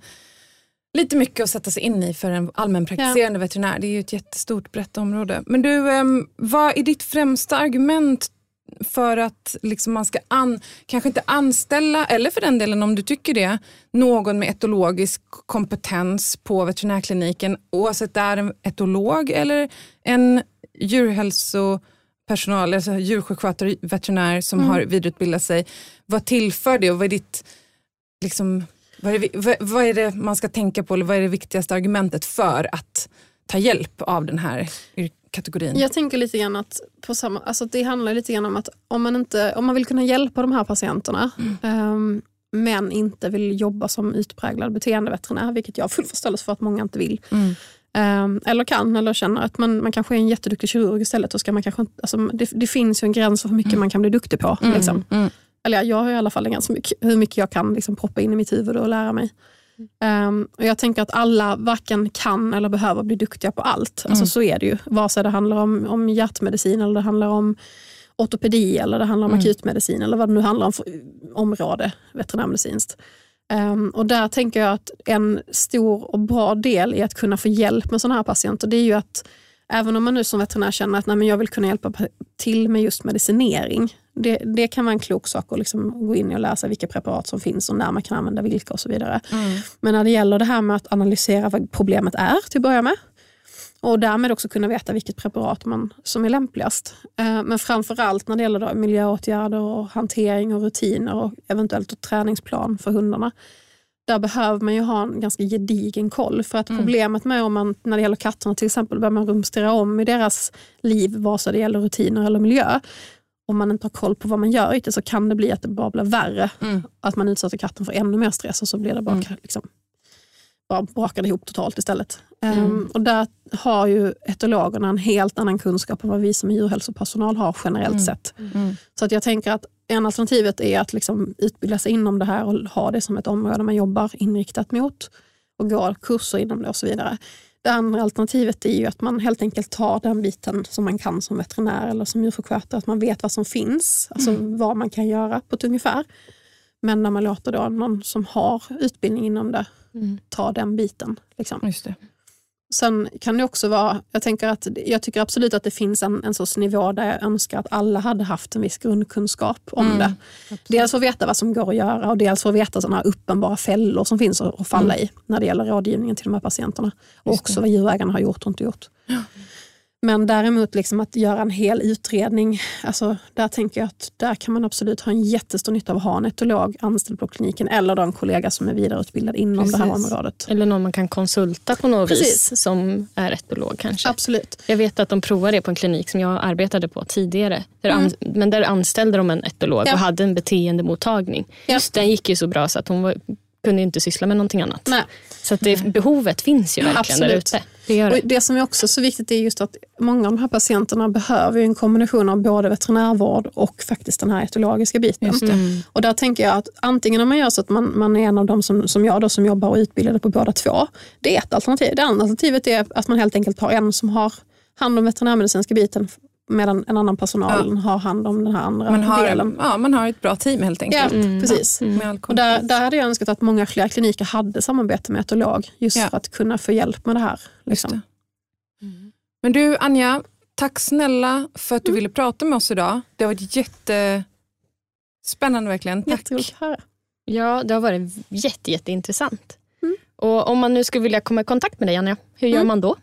lite mycket att sätta sig in i för en allmänpraktiserande veterinär. Det är ju ett jättestort brett område. Men du, em, vad är ditt främsta argument för att liksom man ska an, kanske inte anställa, eller för den delen om du tycker det, någon med etologisk kompetens på veterinärkliniken, oavsett det är en etolog eller en djurhälsopersonal, alltså djursjukskötare, veterinär som har vidareutbildat sig. Vad tillför det och vad är ditt, liksom, vad är, det, vad, vad är det man ska tänka på eller vad är det viktigaste argumentet för att ta hjälp av den här kategorin? Jag tänker lite grann att på samma, alltså det handlar lite grann om att om man, inte, om man vill kunna hjälpa de här patienterna ehm, men inte vill jobba som utpräglad beteendeveterinär, vilket jag har full förståelse för att många inte vill. Mm. ehm, eller kan, eller känner att man, man kanske är en jätteduktig kirurg istället. Ska man kanske, alltså det, det finns ju en gräns för hur mycket man kan bli duktig på. Liksom. Mm. Eller ja, jag har i alla fall en gräns för hur mycket jag kan liksom proppa in i mitt huvud och lära mig. Ehm, och jag tänker att alla varken kan eller behöver bli duktiga på allt. Alltså så är det ju. Vare sig det handlar om, om hjärtmedicin eller det handlar om ortopedi eller det handlar om akutmedicin eller vad det nu handlar om för område veterinärmedicinskt. Ehm, och där tänker jag att en stor och bra del i att kunna få hjälp med sådana här patienter det är ju att även om man nu som veterinär känner att nej, men jag vill kunna hjälpa pa- till med just medicinering. Det, det kan vara en klok sak att liksom gå in och sig vilka preparat som finns och när man kan använda vilka och så vidare. Men när det gäller det här med att analysera vad problemet är till att börja med och därmed också kunna veta vilket preparat man, som är lämpligast. Eh, Men framförallt när det gäller då miljöåtgärder och hantering och rutiner och eventuellt träningsplan för hundarna. Där behöver man ju ha en ganska gedigen koll. För att problemet med om man, när det gäller katterna till exempel, börjar man rumstera om i deras liv, vare sig det gäller rutiner eller miljö. Om man inte har koll på vad man gör så kan det bli att det bara blir värre. Att man utsätter katten för ännu mer stress och så blir det bara, liksom, bara brakar det ihop totalt istället. Ehm, och där har ju etologerna en helt annan kunskap än vad vi som djurhälsopersonal har generellt sett. Så att jag tänker att en alternativet är att liksom utbilda sig inom det här och ha det som ett område man jobbar inriktat mot och går kurser inom det och så vidare. Det andra alternativet är ju att man helt enkelt tar den biten som man kan som veterinär eller som djursjukskötare, att man vet vad som finns, alltså vad man kan göra på ett ungefär. Men när man låter då någon som har utbildning inom det ta den biten. Liksom. Just det. Sen kan det också vara, jag, tänker att, jag tycker absolut att det finns en, en sorts nivå där jag önskar att alla hade haft en viss grundkunskap om det. Dels för att veta vad som går att göra och dels för att veta sådana här uppenbara fällor som finns att, falla i när det gäller rådgivningen till de här patienterna. Och också vad djurägarna har gjort och inte gjort. Men däremot liksom att göra en hel utredning, alltså där tänker jag att där kan man absolut ha en jättestor nytta av att ha en etolog anställd på kliniken eller då en kollega som är vidareutbildad inom det här Precis. området. Eller någon man kan konsulta på något Precis. vis som är etolog kanske. Absolut. Jag vet att de provade det på en klinik som jag arbetade på tidigare. Där an- Men där anställde de en etolog Ja. och hade en beteendemottagning. Ja. Just den gick ju så bra så att hon var, kunde inte syssla med någonting annat. Nej. Så att det, behovet finns ju verkligen Absolut. där ute. Det gör Och det. det som är också så viktigt är just att många av de här patienterna behöver en kombination av både veterinärvård och faktiskt den här etologiska biten. Och där tänker jag att antingen om man gör så att man, man är en av dem som, som jag då, som jobbar och utbildade på båda två. Det är ett alternativ. Det andra alternativet är att man helt enkelt har en som har hand om veterinärmedicinska biten medan en annan personal har hand om den här andra Man har, delen. ja, man har ett bra team helt Ja, enkelt. precis. Med all Och där, där hade jag önskat att många fler kliniker hade samarbete med etolog just Ja. för att kunna få hjälp med det här. Liksom. det. Men du Anja, tack snälla för att du ville prata med oss idag. Det har varit jättespännande verkligen. Tack. Jätteroligt att höra. Ja, det har varit jätte, jätteintressant. Mm. Och om man nu skulle vilja komma i kontakt med dig, Anja, hur gör Mm. man då?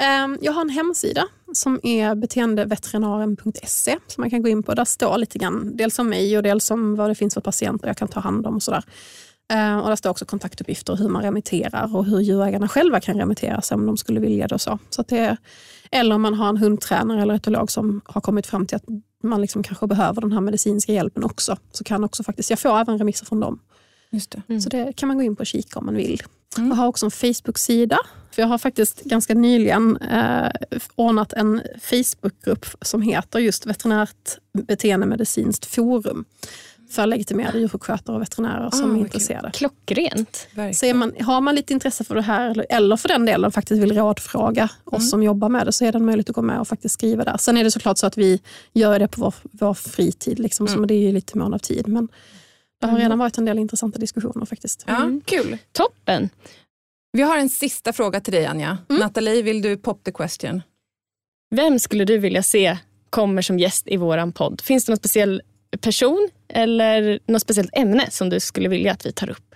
Ehm, jag har en hemsida som är beteendeveterinaren.se som man kan gå in på. Där står lite grann dels om mig och dels om vad det finns för patienter jag kan ta hand om. Och sådär. Ehm, och där står också kontaktuppgifter hur man remitterar och hur djurägarna själva kan remittera sig om de skulle vilja det. Och så. Så att det är, eller om man har en hundtränare eller etolog som har kommit fram till att man liksom kanske behöver den här medicinska hjälpen också. Så kan också faktiskt, jag får även remisser från dem. Just det. Mm. Så det kan man gå in på och kika om man vill. Mm. Jag har också en Facebook-sida. För jag har faktiskt ganska nyligen eh, ordnat en Facebook-grupp som heter just Veterinärt beteendemedicinskt forum för legitimerade djursjukskötare och veterinärer som Ah, är vad intresserade. Klockrent. Så är man, har man lite intresse för det här, eller, eller för den delen faktiskt vill rådfråga oss Mm. som jobbar med det, så är det en möjlighet att gå med och faktiskt skriva där. Sen är det såklart så att vi gör det på vår, vår fritid, liksom, Mm. så det är ju lite mån av tid. Men det har Mm. redan varit en del intressanta diskussioner faktiskt. Ja, Mm. Kul. Toppen. Vi har en sista fråga till dig Anja. Mm. Nathalie, vill du pop the question? Vem skulle du vilja se kommer som gäst i våran podd? Finns det någon speciell person eller något speciellt ämne som du skulle vilja att vi tar upp?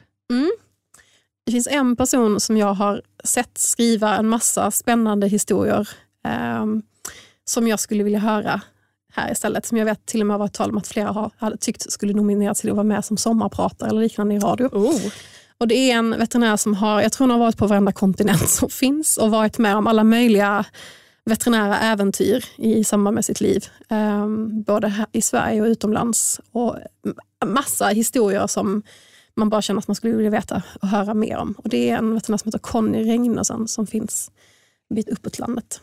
Det finns en person som jag har sett skriva en massa spännande historier ehm, som jag skulle vilja höra här istället. Som jag vet till och med har varit tal om att flera har, hade tyckt skulle nomineras till att vara med som sommarpratare eller liknande i radio. Oh. Och Det är en veterinär som har, jag tror hon har varit på varenda kontinent som finns och varit med om alla möjliga veterinära äventyr i samband med sitt liv. Ehm, både här i Sverige och utomlands. Och massa historier som man bara känner att man skulle vilja veta och höra mer om. Och Det är en veterinär som heter Conny Regnersen som finns en bit uppåt landet.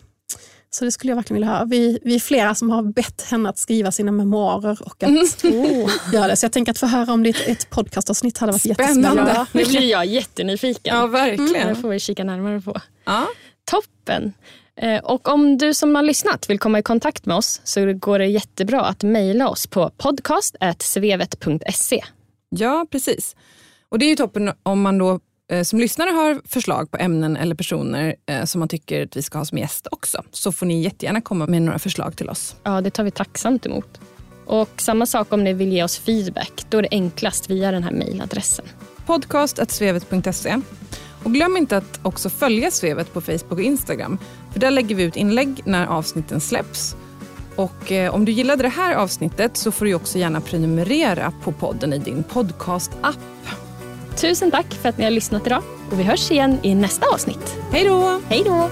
Så det skulle jag verkligen vilja höra. Vi, vi är flera som har bett henne att skriva sina memoarer och att göra det. Så jag tänker att få höra om det i ett, podcastavsnitt hade varit Spännande. jättespännande. Ja, nu blir jag jättenyfiken. Ja, Det verkligen. får vi kika närmare på. Ja. Toppen. Eh, Och om du som har lyssnat vill komma i kontakt med oss så går det jättebra att mejla oss på podcast.svevet.se. ja, precis. Och Det är ju toppen om man då som lyssnare har förslag på ämnen eller personer eh, som man tycker att vi ska ha som gäst också. Så får ni jättegärna komma med några förslag till oss. Ja, det tar vi tacksamt emot. Och samma sak om ni vill ge oss feedback. Då är det enklast via den här mejladressen. podcast.svevet.se. Och glöm inte att också följa Svevet på Facebook och Instagram. För där lägger vi ut inlägg när avsnitten släpps. Och eh, om du gillade det här avsnittet så får du också gärna prenumerera på podden i din podcast-app. Tusen tack för att ni har lyssnat idag och vi hörs igen i nästa avsnitt. Hej då! Hej då!